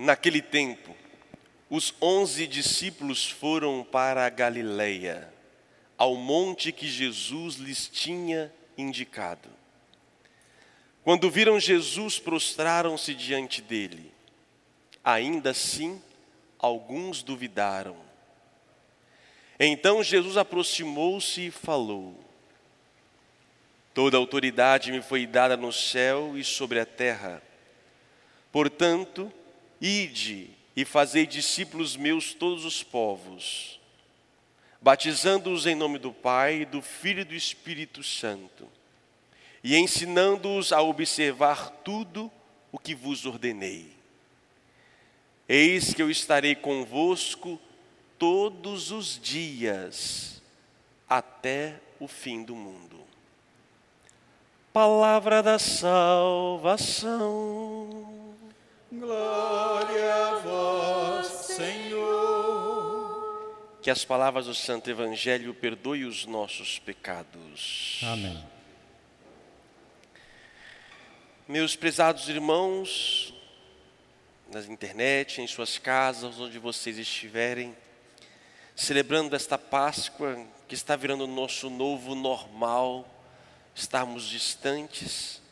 Naquele tempo, os onze discípulos foram para a Galileia, ao monte que Jesus lhes tinha indicado. Quando viram Jesus, prostraram-se diante dele. Ainda assim, alguns duvidaram. Então Jesus aproximou-se e falou: Toda autoridade me foi dada no céu e sobre a terra. Portanto, Ide e fazei discípulos meus todos os povos, batizando-os em nome do Pai, do Filho e do Espírito Santo, e ensinando-os a observar tudo o que vos ordenei. Eis que eu estarei convosco todos os dias, até o fim do mundo. Palavra da salvação. Glória a vós, Senhor. Que as palavras do Santo Evangelho perdoem os nossos pecados. Amém. Meus prezados irmãos, na internet, em suas casas, onde vocês estiverem, celebrando esta Páscoa que está virando o nosso novo normal, estarmos distantes,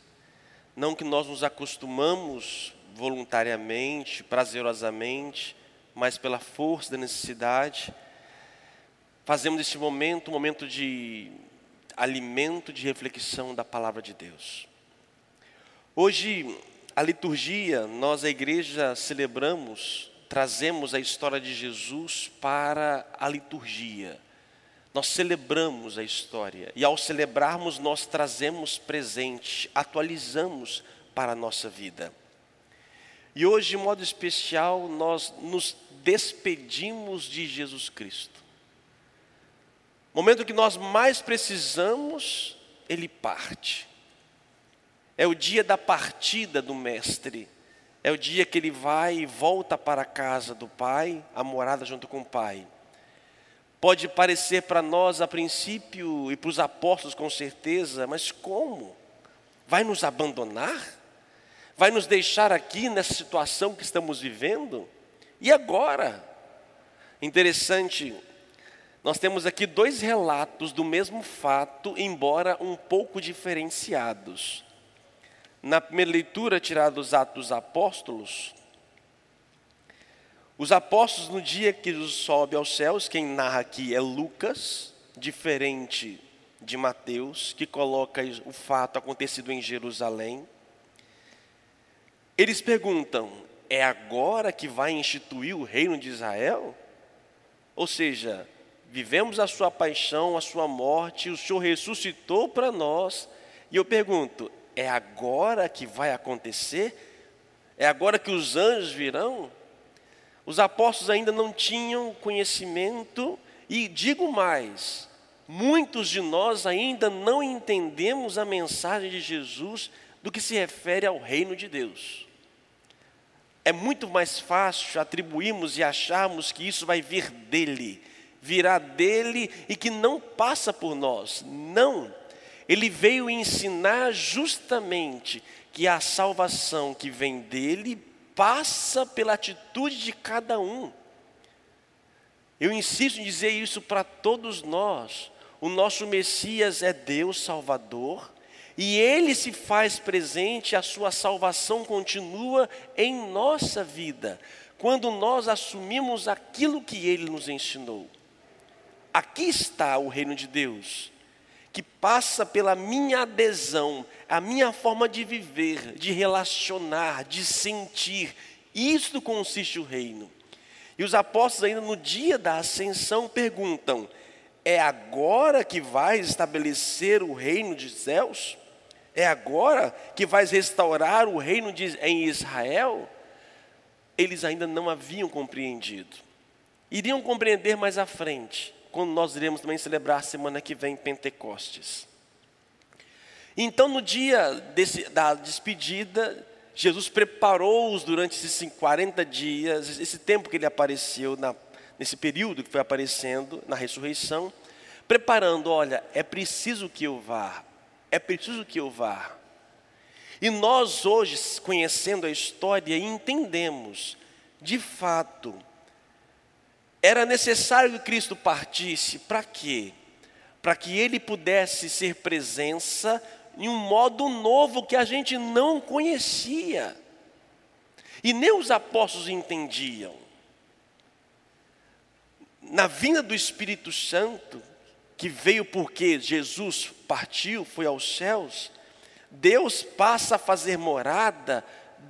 não que nós nos acostumamos voluntariamente, prazerosamente, mas pela força da necessidade. Fazemos este momento um momento de alimento, de reflexão da palavra de Deus. Hoje, a liturgia, nós, a igreja, celebramos, trazemos a história de Jesus para a liturgia. Nós celebramos a história e, ao celebrarmos, nós trazemos presente, atualizamos para a nossa vida. E hoje, de modo especial, nós nos despedimos de Jesus Cristo. Momento que nós mais precisamos, Ele parte. É o dia da partida do Mestre. É o dia que ele vai e volta para a casa do Pai, a morada junto com o Pai. Pode parecer para nós a princípio e para os apóstolos com certeza, mas como? Vai nos abandonar? Vai nos deixar aqui nessa situação que estamos vivendo? E agora? Interessante, nós temos aqui dois relatos do mesmo fato, embora um pouco diferenciados. Na primeira leitura, tirada dos Atos dos Apóstolos, os apóstolos, no dia que Jesus sobe aos céus, quem narra aqui é Lucas, diferente de Mateus, que coloca o fato acontecido em Jerusalém. Eles perguntam: é agora que vai instituir o reino de Israel? Ou seja, vivemos a sua paixão, a sua morte, o Senhor ressuscitou para nós. E eu pergunto: é agora que vai acontecer? É agora que os anjos virão? Os apóstolos ainda não tinham conhecimento, e digo mais: muitos de nós ainda não entendemos a mensagem de Jesus do que se refere ao reino de Deus é muito mais fácil atribuirmos e acharmos que isso vai vir dele, virá dele e que não passa por nós. Não. Ele veio ensinar justamente que a salvação que vem dele passa pela atitude de cada um. Eu insisto em dizer isso para todos nós. O nosso Messias é Deus Salvador, e Ele se faz presente, a sua salvação continua em nossa vida, quando nós assumimos aquilo que Ele nos ensinou. Aqui está o reino de Deus, que passa pela minha adesão, a minha forma de viver, de relacionar, de sentir. Isto consiste o reino. E os apóstolos, ainda no dia da ascensão, perguntam: é agora que vai estabelecer o reino dos céus? É agora que vais restaurar o reino de, em Israel? Eles ainda não haviam compreendido. Iriam compreender mais à frente, quando nós iremos também celebrar semana que vem Pentecostes. Então, no dia desse, da despedida, Jesus preparou-os durante esses 40 dias, esse tempo que ele apareceu, na, nesse período que foi aparecendo na ressurreição, preparando: olha, é preciso que eu vá, é preciso que eu vá. E nós hoje, conhecendo a história, entendemos, de fato, era necessário que Cristo partisse, para quê? Para que ele pudesse ser presença em um modo novo que a gente não conhecia. E nem os apóstolos entendiam. Na vinda do Espírito Santo, que veio porque Jesus partiu, foi aos céus, Deus passa a fazer morada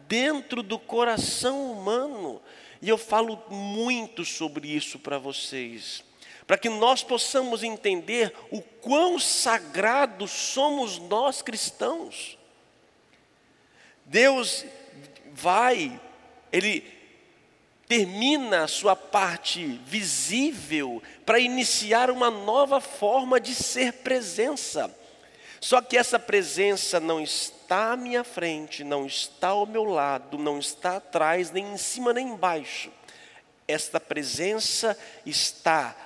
dentro do coração humano. E eu falo muito sobre isso para vocês, para que nós possamos entender o quão sagrados somos nós cristãos. Deus vai, Ele termina a sua parte visível para iniciar uma nova forma de ser presença. Só que essa presença não está à minha frente, não está ao meu lado, não está atrás, nem em cima nem embaixo. Esta presença está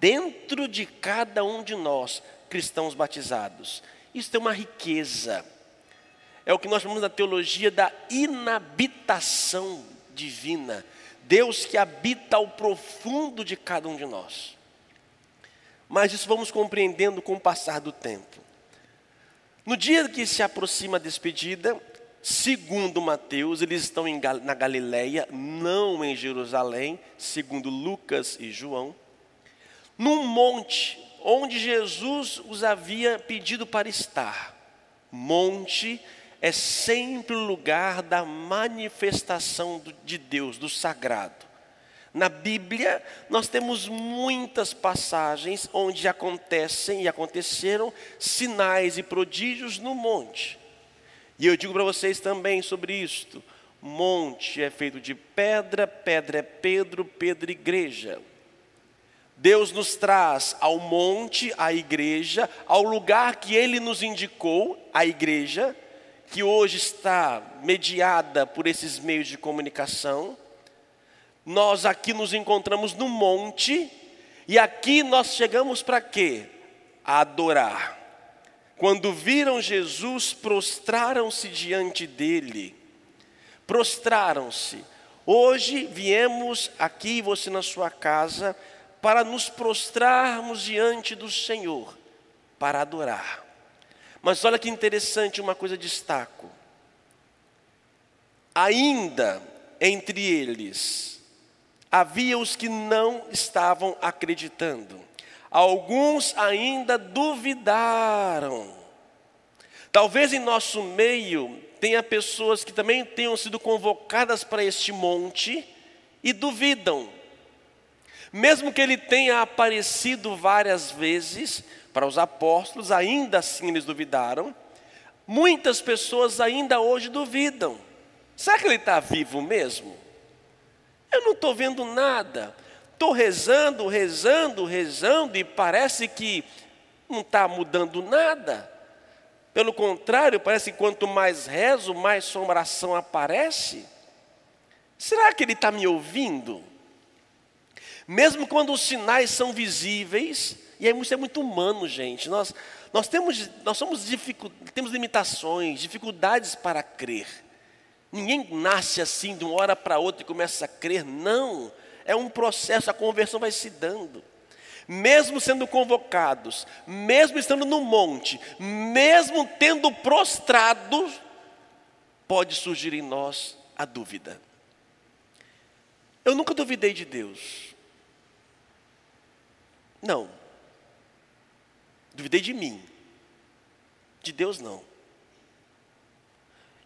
dentro de cada um de nós, cristãos batizados. Isso é uma riqueza. É o que nós chamamos na teologia da inabitação divina. Deus que habita ao profundo de cada um de nós. Mas isso vamos compreendendo com o passar do tempo. No dia que se aproxima a despedida, segundo Mateus, eles estão na Galileia, não em Jerusalém, segundo Lucas e João, num monte onde Jesus os havia pedido para estar. Monte é sempre o lugar da manifestação de Deus, do sagrado. Na Bíblia, nós temos muitas passagens onde acontecem e aconteceram sinais e prodígios no monte. E eu digo para vocês também sobre isto: monte é feito de pedra, pedra é Pedro, Pedro igreja. Deus nos traz ao monte, à igreja, ao lugar que Ele nos indicou, a igreja, que hoje está mediada por esses meios de comunicação nós aqui nos encontramos no monte, e aqui nós chegamos para quê? A adorar. Quando viram Jesus, prostraram-se diante dele. Prostraram-se. Hoje viemos aqui, você na sua casa, para nos prostrarmos diante do Senhor, para adorar. Mas olha que interessante, uma coisa destaco. Ainda entre eles havia os que não estavam acreditando. Alguns ainda duvidaram. Talvez em nosso meio tenha pessoas que também tenham sido convocadas para este monte e duvidam. Mesmo que ele tenha aparecido várias vezes para os apóstolos, ainda assim eles duvidaram. Muitas pessoas ainda hoje duvidam. Será que ele está vivo mesmo? Eu não estou vendo nada. Estou rezando, rezando, rezando e parece que não está mudando nada. Pelo contrário, parece que quanto mais rezo, mais assombração aparece. Será que ele está me ouvindo? Mesmo quando os sinais são visíveis, e isso é muito humano, gente. Nós, nós temos, nós somos dificu, temos limitações, dificuldades para crer. Ninguém nasce assim de uma hora para outra e começa a crer, não. É um processo, a conversão vai se dando. Mesmo sendo convocados, mesmo estando no monte, mesmo tendo prostrado, pode surgir em nós a dúvida. Eu nunca duvidei de Deus. Não. Duvidei de mim. De Deus não.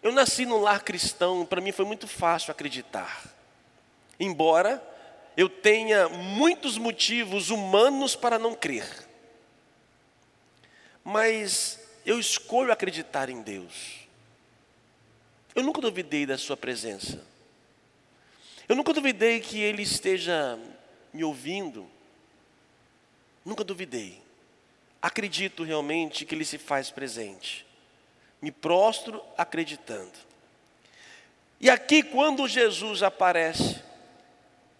Eu nasci num lar cristão, para mim foi muito fácil acreditar. Embora eu tenha muitos motivos humanos para não crer. Mas eu escolho acreditar em Deus. Eu nunca duvidei da Sua presença. Eu nunca duvidei que Ele esteja me ouvindo. Nunca duvidei. Acredito realmente que Ele se faz presente. Me prostro acreditando. E aqui, quando Jesus aparece,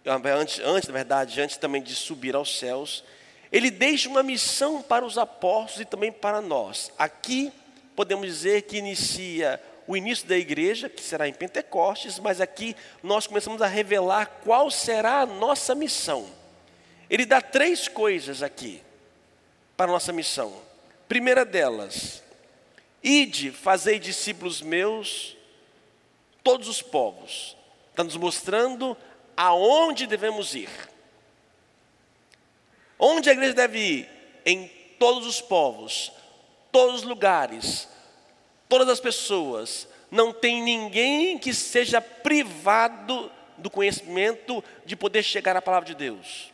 antes, antes, na verdade, antes também de subir aos céus, ele deixa uma missão para os apóstolos e também para nós. Aqui podemos dizer que inicia o início da igreja, que será em Pentecostes, mas aqui nós começamos a revelar qual será a nossa missão. Ele dá três coisas aqui para a nossa missão. Primeira delas, ide, fazei discípulos meus, todos os povos. Está nos mostrando aonde devemos ir. Onde a igreja deve ir? Em todos os povos, todos os lugares, todas as pessoas. Não tem ninguém que seja privado do conhecimento de poder chegar à palavra de Deus.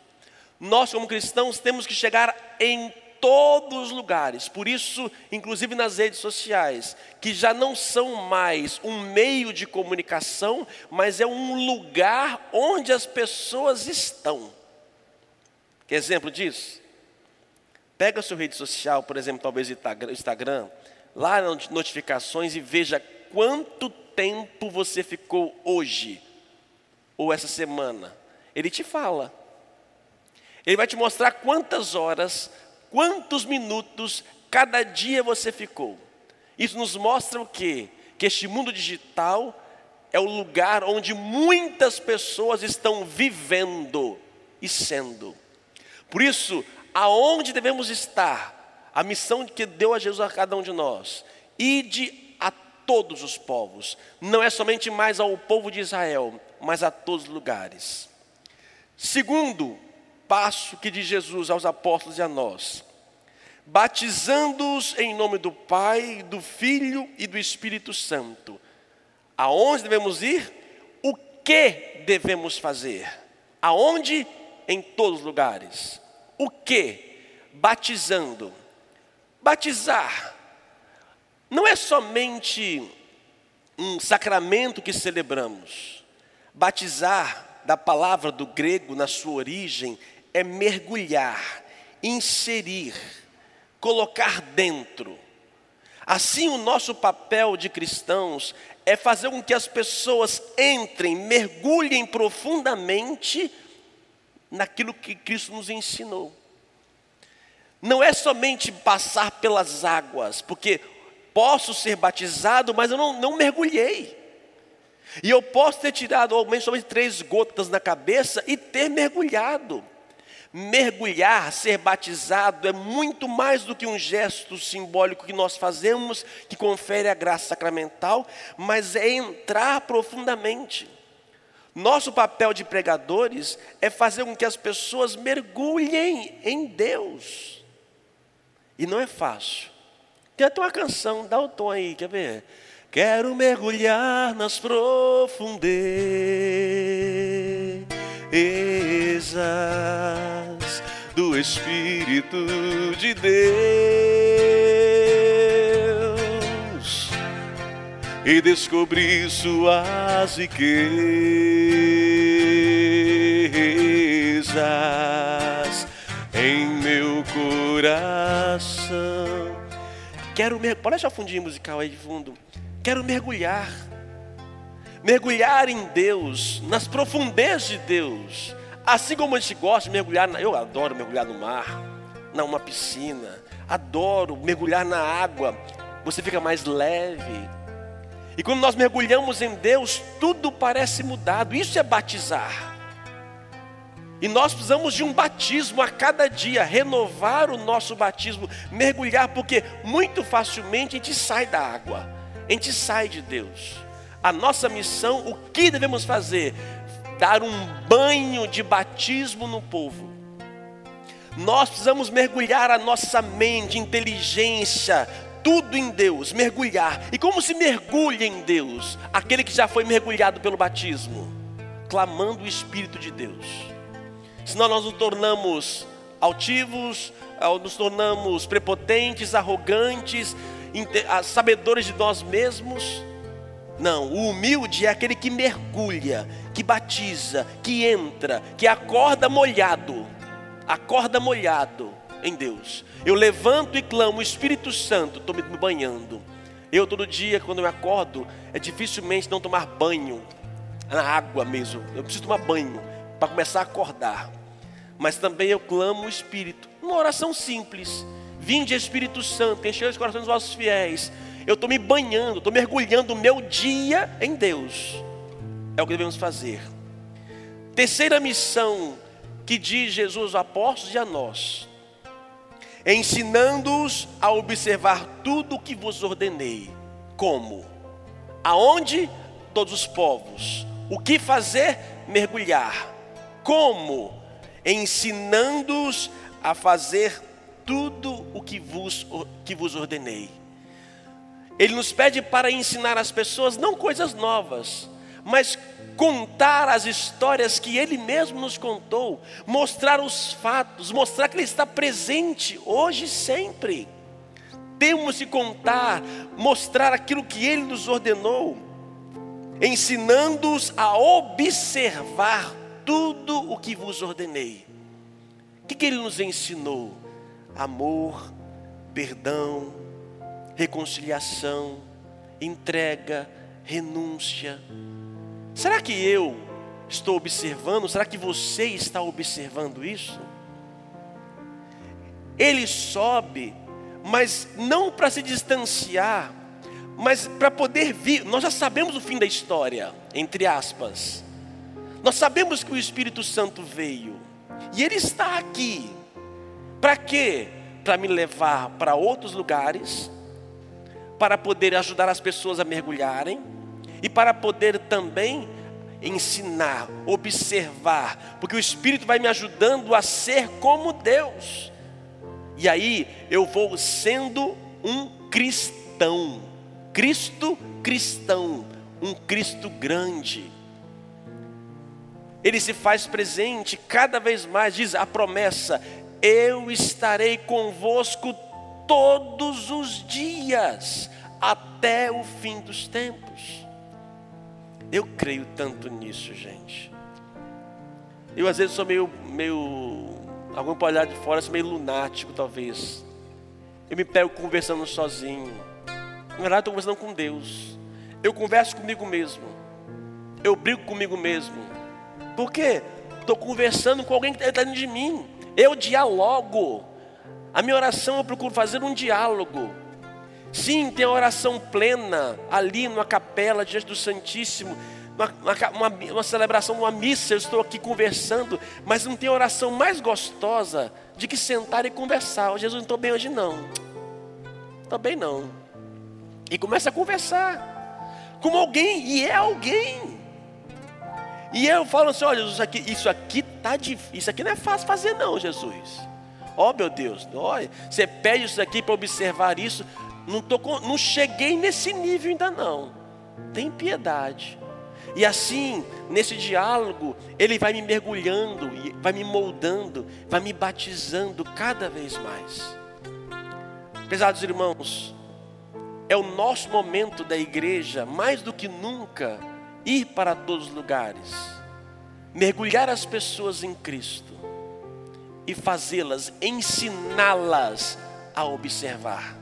Nós, como cristãos, temos que chegar em todos os lugares, por isso, inclusive nas redes sociais, que já não são mais um meio de comunicação, mas é um lugar onde as pessoas estão. Quer exemplo disso? Pega a sua rede social, por exemplo, talvez Instagram, lá nas notificações e veja quanto tempo você ficou hoje ou essa semana. Ele te fala. Ele vai te mostrar quantas horas, quantos minutos cada dia você ficou. Isso nos mostra o quê? Que este mundo digital é o lugar onde muitas pessoas estão vivendo e sendo. Por isso, aonde devemos estar? A missão que deu a Jesus a cada um de nós. Ide a todos os povos. Não é somente mais ao povo de Israel, mas a todos os lugares. Segundo passo que diz Jesus aos apóstolos e a nós: batizando-os em nome do Pai, do Filho e do Espírito Santo. Aonde devemos ir? O que devemos fazer? Aonde? Em todos os lugares. O que? Batizando. Batizar não é somente um sacramento que celebramos. Batizar, da palavra do grego, na sua origem, é mergulhar, inserir, colocar dentro. Assim, o nosso papel de cristãos é fazer com que as pessoas entrem, mergulhem profundamente naquilo que Cristo nos ensinou. Não é somente passar pelas águas, porque posso ser batizado, mas eu não, não mergulhei. E eu posso ter tirado ao menos somente três gotas na cabeça e ter mergulhado. Mergulhar, ser batizado, é muito mais do que um gesto simbólico que nós fazemos, que confere a graça sacramental, mas é entrar profundamente. Nosso papel de pregadores é fazer com que as pessoas mergulhem em Deus. E não é fácil. Tem até uma canção, dá o tom aí, quer ver? Quero mergulhar nas profundezas Espírito de Deus e descobrir suas riquezas em meu coração. Quero mergulhar, pode deixar o fundinho musical aí de fundo. Quero mergulhar, mergulhar em Deus, nas profundezas de Deus. Assim como a gente gosta de mergulhar, na, eu adoro mergulhar no mar, numa piscina, adoro mergulhar na água, você fica mais leve, e quando nós mergulhamos em Deus, tudo parece mudado. Isso é batizar. E nós precisamos de um batismo a cada dia, renovar o nosso batismo, mergulhar, porque muito facilmente a gente sai da água, a gente sai de Deus. A nossa missão, o que devemos fazer? Dar um banho de batismo no povo. Nós precisamos mergulhar a nossa mente, inteligência, tudo em Deus, mergulhar. E como se mergulha em Deus? Aquele que já foi mergulhado pelo batismo, clamando o Espírito de Deus. Senão nós nos tornamos altivos, nos tornamos prepotentes, arrogantes, sabedores de nós mesmos. Não, o humilde é aquele que mergulha, que batiza, que entra, que acorda molhado, acorda molhado em Deus. Eu levanto e clamo, Espírito Santo, estou me banhando. Eu todo dia, quando eu acordo, é dificilmente não tomar banho, na água mesmo. Eu preciso tomar banho para começar a acordar. Mas também eu clamo o Espírito, uma oração simples. Vinde Espírito Santo, enchei os corações dos vossos fiéis eu estou me banhando, estou mergulhando o meu dia em Deus. É o que devemos fazer. Terceira missão que diz Jesus aos apóstolos e a nós: ensinando-os a observar tudo o que vos ordenei. Como? Aonde? Todos os povos. O que fazer? Mergulhar. Como? Ensinando-os a fazer tudo o que vos, que vos ordenei. Ele nos pede para ensinar as pessoas não coisas novas, mas contar as histórias que Ele mesmo nos contou, mostrar os fatos, mostrar que Ele está presente hoje e sempre. Temos que contar, mostrar aquilo que Ele nos ordenou, ensinando-os a observar tudo o que vos ordenei. O que, que Ele nos ensinou? Amor, perdão, reconciliação, entrega, renúncia. Será que eu estou observando? Será que você está observando isso? Ele sobe, mas não para se distanciar, mas para poder vir. Nós já sabemos o fim da história, entre aspas. Nós sabemos que o Espírito Santo veio, e ele está aqui. Para quê? Para me levar para outros lugares, para poder ajudar as pessoas a mergulharem e para poder também ensinar, observar, porque o Espírito vai me ajudando a ser como Deus. E aí eu vou sendo um cristão, Cristo cristão, um Cristo grande. Ele se faz presente cada vez mais, diz a promessa: Eu estarei convosco todos os dias, até o fim dos tempos. Eu creio tanto nisso, gente. Eu às vezes sou meio, meio, algum olhar de fora, sou meio lunático talvez. Eu me pego conversando sozinho. Na verdade, estou conversando com Deus. Eu converso comigo mesmo. Eu brigo comigo mesmo. Por quê? Estou conversando com alguém que está dentro de mim. Eu dialogo. A minha oração eu procuro fazer um diálogo. Sim, tem a oração plena ali numa capela diante do Santíssimo, uma, uma, uma, celebração, uma missa, eu estou aqui conversando, mas não tem oração mais gostosa de que sentar e conversar. Oh, Jesus, não estou bem hoje não. Estou bem não. E começa a conversar com alguém, e é alguém. E eu falo assim, olha, Jesus, aqui, isso aqui tá difícil, isso aqui não é fácil fazer não, Jesus. Ó oh, meu Deus, olha, você pede isso aqui para observar isso. Não, tô, não cheguei nesse nível ainda não. Tem piedade. E assim, nesse diálogo, ele vai me mergulhando, vai me moldando, vai me batizando cada vez mais. Pesados irmãos, é o nosso momento da igreja, mais do que nunca, ir para todos os lugares, mergulhar as pessoas em Cristo e fazê-las, ensiná-las a observar.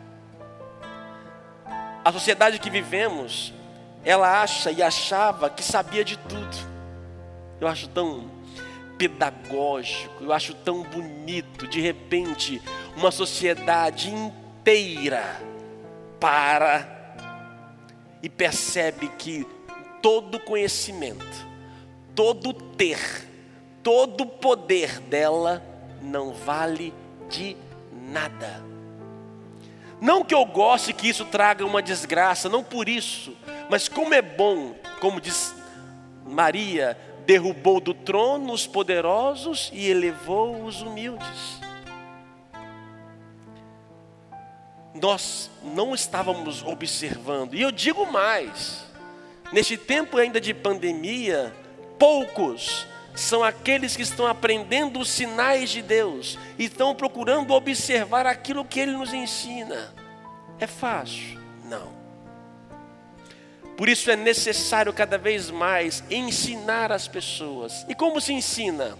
A sociedade que vivemos, ela acha e achava que sabia de tudo. Eu acho tão pedagógico, eu acho tão bonito, de repente, uma sociedade inteira para e percebe que todo conhecimento, todo ter, todo poder dela não vale de nada. Não que eu goste que isso traga uma desgraça, não por isso, mas como é bom, como diz Maria, derrubou do trono os poderosos e elevou os humildes. Nós não estávamos observando, e eu digo mais, neste tempo ainda de pandemia, poucos são aqueles que estão aprendendo os sinais de Deus e estão procurando observar aquilo que Ele nos ensina. É fácil? Não. Por isso é necessário cada vez mais ensinar as pessoas. E como se ensina?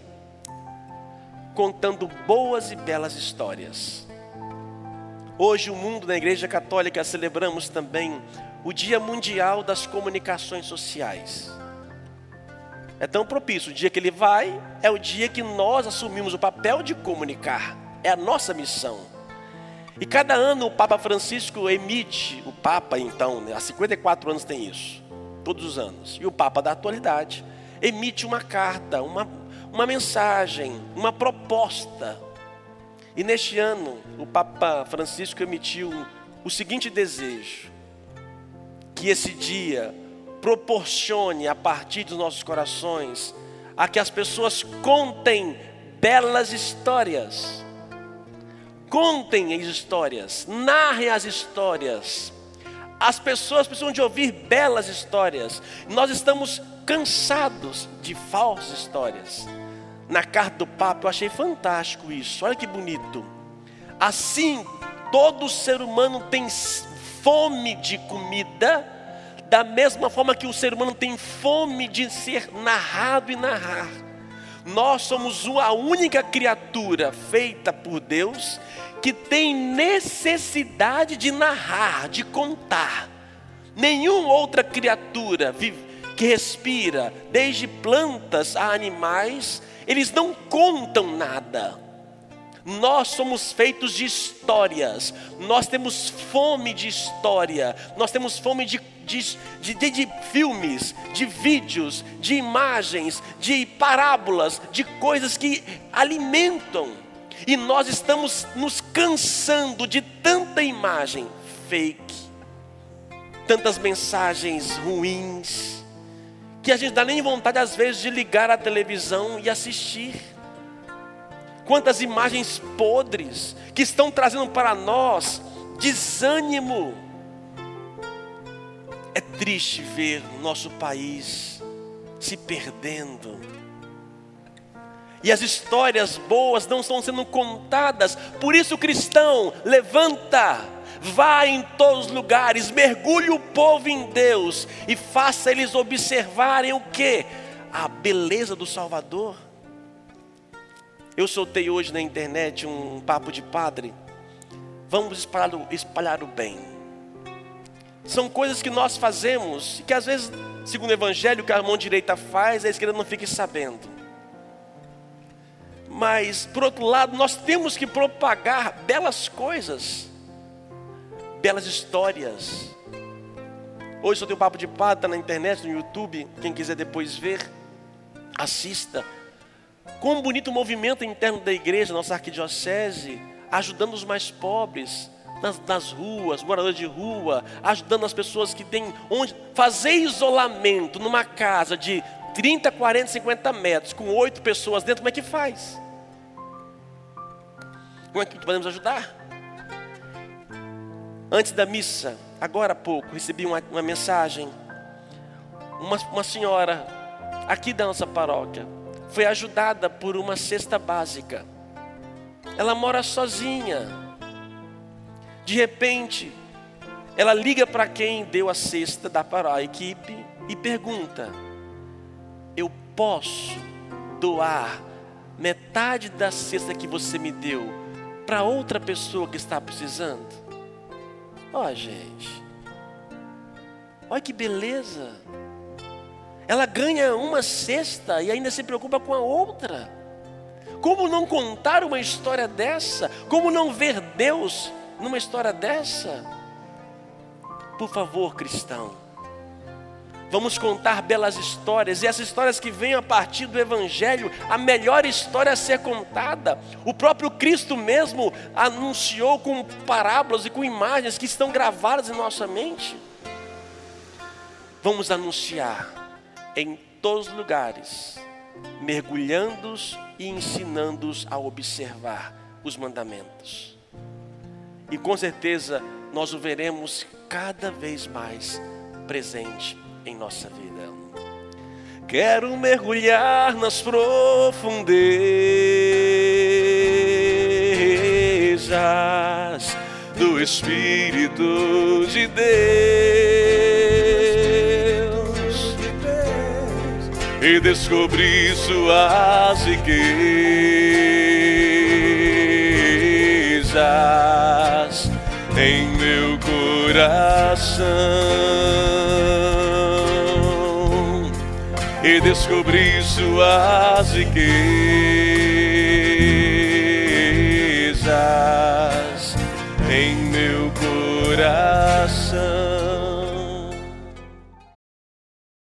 Contando boas e belas histórias. Hoje, o mundo na Igreja Católica celebramos também o Dia Mundial das Comunicações Sociais. É tão propício, o dia que ele vai é o dia que nós assumimos o papel de comunicar, é a nossa missão. E cada ano o Papa Francisco emite, o Papa então, né, há 54 anos tem isso, todos os anos, e o Papa da atualidade emite uma carta, uma, uma mensagem, uma proposta. E neste ano o Papa Francisco emitiu o seguinte desejo: que esse dia proporcione a partir dos nossos corações a que as pessoas contem belas histórias. Contem as histórias, narrem as histórias. As pessoas precisam de ouvir belas histórias. Nós estamos cansados de falsas histórias. Na carta do Papa eu achei fantástico isso. Olha que bonito. Assim, todo ser humano tem fome de comida da mesma forma que o ser humano tem fome de ser narrado e narrar. Nós somos a única criatura feita por Deus que tem necessidade de narrar, de contar. Nenhuma outra criatura que respira, desde plantas a animais, eles não contam nada. Nós somos feitos de histórias, nós temos fome de história, nós temos fome de, de, de, de, filmes, de vídeos, de imagens, de parábolas, de coisas que alimentam, e nós estamos nos cansando de tanta imagem fake, tantas mensagens ruins, que a gente dá nem vontade às vezes de ligar a televisão e assistir quantas imagens podres que estão trazendo para nós desânimo. É triste ver nosso país se perdendo. E as histórias boas não estão sendo contadas. Por isso, cristão, levanta, vá em todos os lugares, mergulhe o povo em Deus e faça eles observarem o que? A beleza do Salvador. Eu soltei hoje na internet um papo de padre. Vamos espalhar o, espalhar o bem. São coisas que nós fazemos e que às vezes, segundo o Evangelho, que a mão direita faz, a esquerda não fique sabendo. Mas, por outro lado, nós temos que propagar belas coisas, belas histórias. Hoje eu tenho um papo de padre, está na internet, no YouTube. Quem quiser depois ver, assista. Como bonito o movimento interno da igreja, nossa arquidiocese, ajudando os mais pobres, nas, nas, ruas, moradores de rua, ajudando as pessoas que têm onde fazer isolamento numa casa de 30, 40, 50 metros, com oito pessoas dentro, como é que faz? Como é que podemos ajudar? Antes da missa, agora há pouco, recebi uma, uma mensagem. Uma, uma senhora aqui da nossa paróquia foi ajudada por uma cesta básica. Ela mora sozinha. De repente, ela liga para quem deu a cesta da para a equipe e pergunta: Eu posso doar metade da cesta que você me deu para outra pessoa que está precisando? Ó, oh, gente. Olha que beleza. Ela ganha uma cesta e ainda se preocupa com a outra. Como não contar uma história dessa? Como não ver Deus numa história dessa? Por favor, cristão, vamos contar belas histórias, e essas histórias que vêm a partir do Evangelho, a melhor história a ser contada. O próprio Cristo mesmo anunciou com parábolas e com imagens que estão gravadas em nossa mente. Vamos anunciar em todos os lugares, mergulhando-os e ensinando-os a observar os mandamentos. E com certeza nós o veremos cada vez mais presente em nossa vida. Quero mergulhar nas profundezas do Espírito de Deus e descobri suas riquezas em meu coração. E descobri suas riquezas